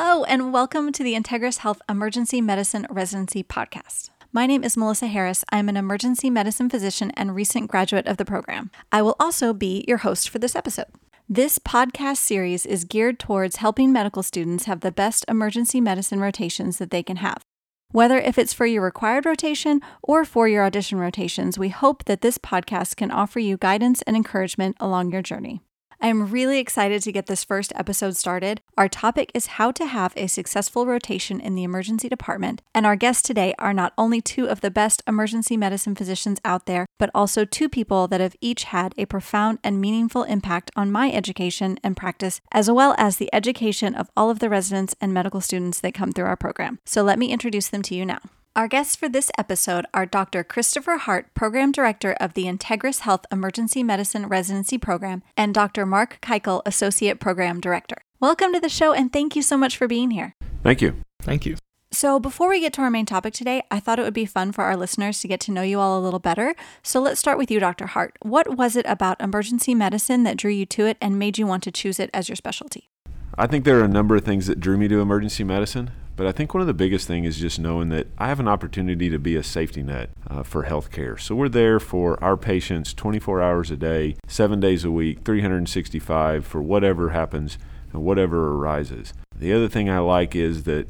Hello, and welcome to the Integris Health Emergency Medicine Residency Podcast. My name is Melissa Harris. I'm an emergency medicine physician and recent graduate of the program. I will also be your host for this episode. This podcast series is geared towards helping medical students have the best emergency medicine rotations that they can have. Whether if it's for your required rotation or for your audition rotations, we hope that this podcast can offer you guidance and encouragement along your journey. I am really excited to get this first episode started. Our topic is how to have a successful rotation in the emergency department, and our guests today are not only two of the best emergency medicine physicians out there, but also two people that have each had a profound and meaningful impact on my education and practice, as well as the education of all of the residents and medical students that come through our program. So let me introduce them to you now. Our guests for this episode are Dr. Christopher Hart, Program Director of the Integris Health Emergency Medicine Residency Program, and Dr. Mark Keikel, Associate Program Director. Welcome to the show, and thank you so much for being here. Thank you. Thank you. So, before we get to our main topic today, I thought it would be fun for our listeners to get to know you all a little better. So, let's start with you, Dr. Hart. What was it about emergency medicine that drew you to it and made you want to choose it as your specialty? I think there are a number of things that drew me to emergency medicine. But I think one of the biggest things is just knowing that I have an opportunity to be a safety net uh, for healthcare. So we're there for our patients 24 hours a day, seven days a week, 365 for whatever happens and whatever arises. The other thing I like is that,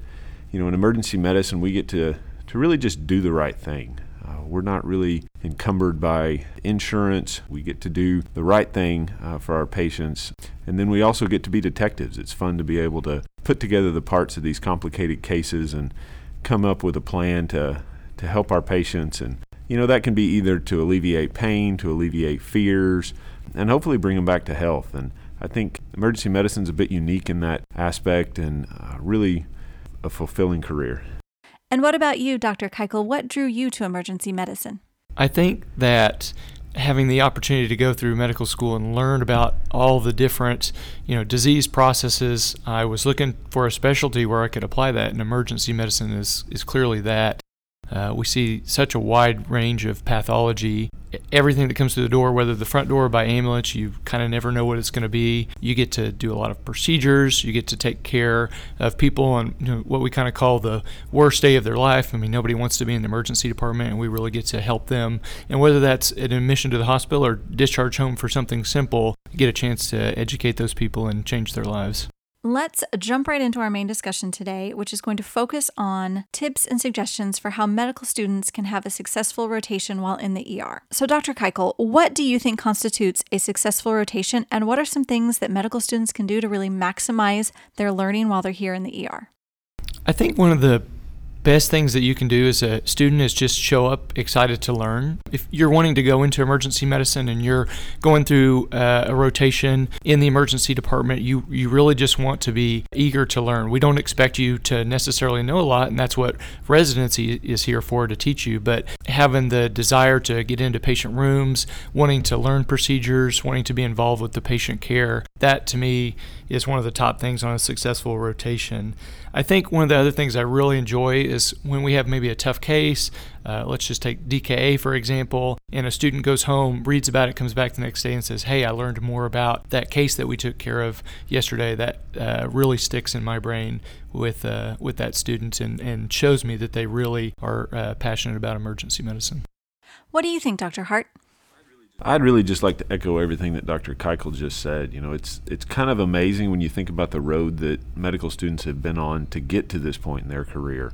you know, in emergency medicine, we get to, to really just do the right thing. We're not really encumbered by insurance. We get to do the right thing uh, for our patients. And then we also get to be detectives. It's fun to be able to put together the parts of these complicated cases and come up with a plan to, to help our patients. And, you know, that can be either to alleviate pain, to alleviate fears, and hopefully bring them back to health. And I think emergency medicine is a bit unique in that aspect and uh, really a fulfilling career. And what about you, Dr. Keikel? What drew you to emergency medicine? I think that having the opportunity to go through medical school and learn about all the different, you know, disease processes, I was looking for a specialty where I could apply that, and emergency medicine is is clearly that. Uh, we see such a wide range of pathology. Everything that comes through the door, whether the front door by ambulance, you kind of never know what it's going to be. You get to do a lot of procedures. You get to take care of people on you know, what we kind of call the worst day of their life. I mean, nobody wants to be in the emergency department, and we really get to help them. And whether that's an admission to the hospital or discharge home for something simple, get a chance to educate those people and change their lives. Let's jump right into our main discussion today, which is going to focus on tips and suggestions for how medical students can have a successful rotation while in the ER. So, Dr. Keikel, what do you think constitutes a successful rotation, and what are some things that medical students can do to really maximize their learning while they're here in the ER? I think one of the best things that you can do as a student is just show up excited to learn. If you're wanting to go into emergency medicine and you're going through uh, a rotation in the emergency department, you you really just want to be eager to learn. We don't expect you to necessarily know a lot, and that's what residency is here for to teach you. But having the desire to get into patient rooms, wanting to learn procedures, wanting to be involved with the patient care, that to me is one of the top things on a successful rotation. I think one of the other things I really enjoy is when we have maybe a tough case. Uh, let's just take DKA for example, and a student goes home, reads about it, comes back the next day and says, "Hey, I learned more about that case that we took care of yesterday." That uh, really sticks in my brain with uh, with that student and, and shows me that they really are uh, passionate about emergency medicine. What do you think, Dr. Hart? I'd really just like to echo everything that Dr. Keikel just said. You know, it's it's kind of amazing when you think about the road that medical students have been on to get to this point in their career.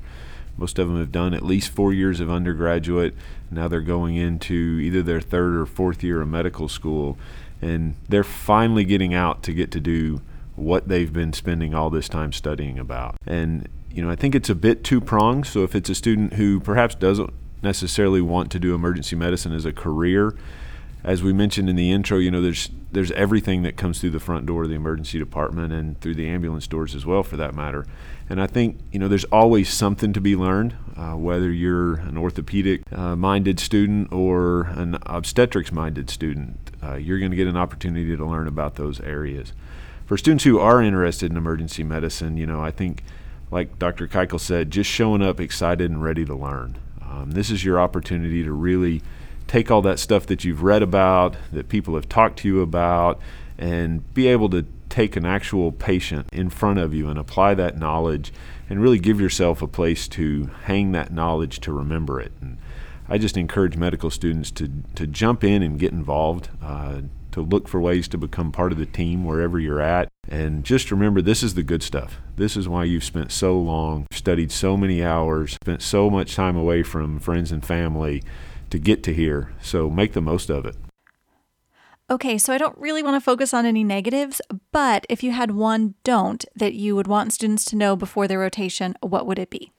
Most of them have done at least four years of undergraduate. Now they're going into either their third or fourth year of medical school, and they're finally getting out to get to do what they've been spending all this time studying about. And you know, I think it's a bit two pronged. So if it's a student who perhaps doesn't necessarily want to do emergency medicine as a career, as we mentioned in the intro, you know, there's there's everything that comes through the front door of the emergency department and through the ambulance doors as well, for that matter. And I think you know there's always something to be learned, uh, whether you're an orthopedic uh, minded student or an obstetrics minded student. Uh, you're going to get an opportunity to learn about those areas. For students who are interested in emergency medicine, you know, I think, like Dr. Keikel said, just showing up excited and ready to learn. Um, this is your opportunity to really take all that stuff that you've read about, that people have talked to you about, and be able to take an actual patient in front of you and apply that knowledge and really give yourself a place to hang that knowledge to remember it. And I just encourage medical students to, to jump in and get involved, uh, to look for ways to become part of the team wherever you're at. And just remember, this is the good stuff. This is why you've spent so long, studied so many hours, spent so much time away from friends and family to get to here. So make the most of it. Okay, so I don't really want to focus on any negatives, but if you had one don't that you would want students to know before their rotation, what would it be?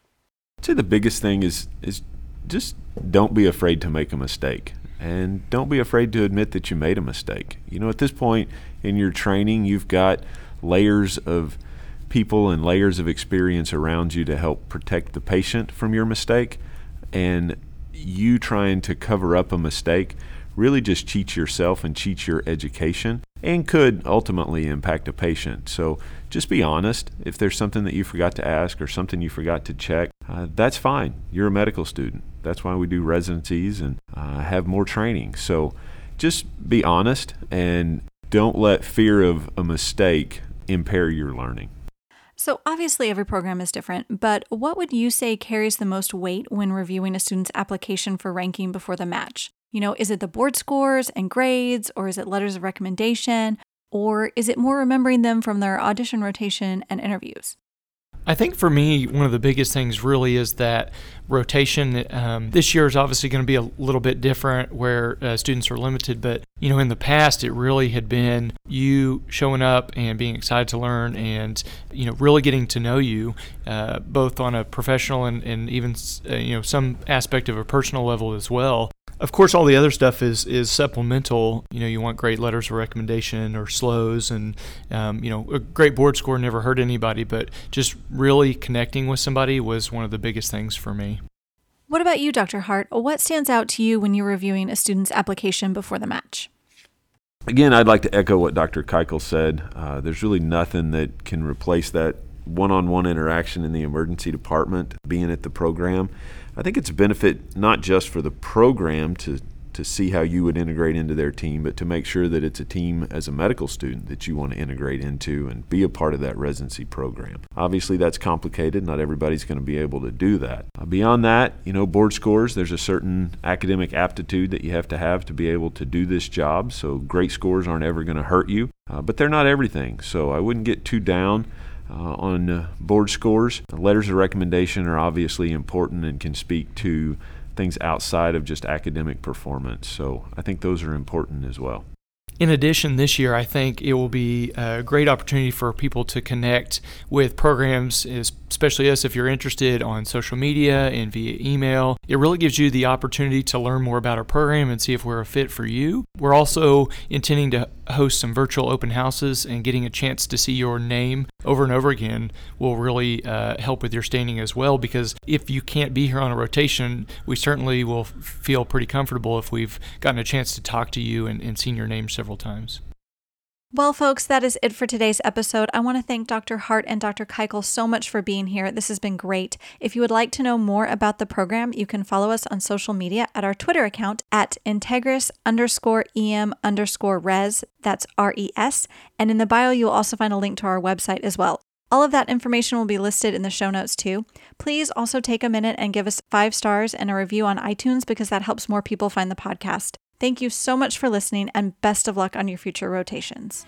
I'd say the biggest thing is is just don't be afraid to make a mistake. And don't be afraid to admit that you made a mistake. You know, at this point in your training, you've got layers of people and layers of experience around you to help protect the patient from your mistake. And you trying to cover up a mistake really just cheats yourself and cheats your education and could ultimately impact a patient. So just be honest. If there's something that you forgot to ask or something you forgot to check, uh, that's fine. You're a medical student. That's why we do residencies and uh, have more training. So just be honest and don't let fear of a mistake impair your learning. So, obviously, every program is different, but what would you say carries the most weight when reviewing a student's application for ranking before the match? You know, is it the board scores and grades, or is it letters of recommendation, or is it more remembering them from their audition rotation and interviews? I think for me, one of the biggest things really is that rotation. Um, this year is obviously going to be a little bit different where uh, students are limited, but you know, in the past, it really had been you showing up and being excited to learn and you know, really getting to know you, uh, both on a professional and, and even uh, you know, some aspect of a personal level as well. Of course, all the other stuff is is supplemental. You know, you want great letters of recommendation or SLOEs, and um, you know, a great board score never hurt anybody. But just really connecting with somebody was one of the biggest things for me. What about you, Dr. Hart? What stands out to you when you're reviewing a student's application before the match? Again, I'd like to echo what Dr. Keuchel said. Uh, there's really nothing that can replace that one on one interaction in the emergency department, being at the program. I think it's a benefit not just for the program to to see how you would integrate into their team, but to make sure that it's a team as a medical student that you want to integrate into and be a part of that residency program. Obviously, that's complicated. Not everybody's going to be able to do that. Uh, beyond that, you know, board scores, there's a certain academic aptitude that you have to have to be able to do this job. So, great scores aren't ever going to hurt you, uh, but they're not everything. So, I wouldn't get too down uh, on uh, board scores. Letters of recommendation are obviously important and can speak to things outside of just academic performance. So I think those are important as well. In addition, this year, I think it will be a great opportunity for people to connect with programs, especially us if you're interested on social media and via email. It really gives you the opportunity to learn more about our program and see if we're a fit for you. We're also intending to host some virtual open houses, and getting a chance to see your name over and over again will really uh, help with your standing as well. Because if you can't be here on a rotation, we certainly will feel pretty comfortable if we've gotten a chance to talk to you and, and seen your name several times. Well, folks, that is it for today's episode. I want to thank Dr. Hart and Dr. Keuchel so much for being here. This has been great. If you would like to know more about the program, you can follow us on social media at our Twitter account at Integris underscore EM underscore res. That's R E S. And in the bio, you'll also find a link to our website as well. All of that information will be listed in the show notes too. Please also take a minute and give us five stars and a review on iTunes because that helps more people find the podcast. Thank you so much for listening and best of luck on your future rotations.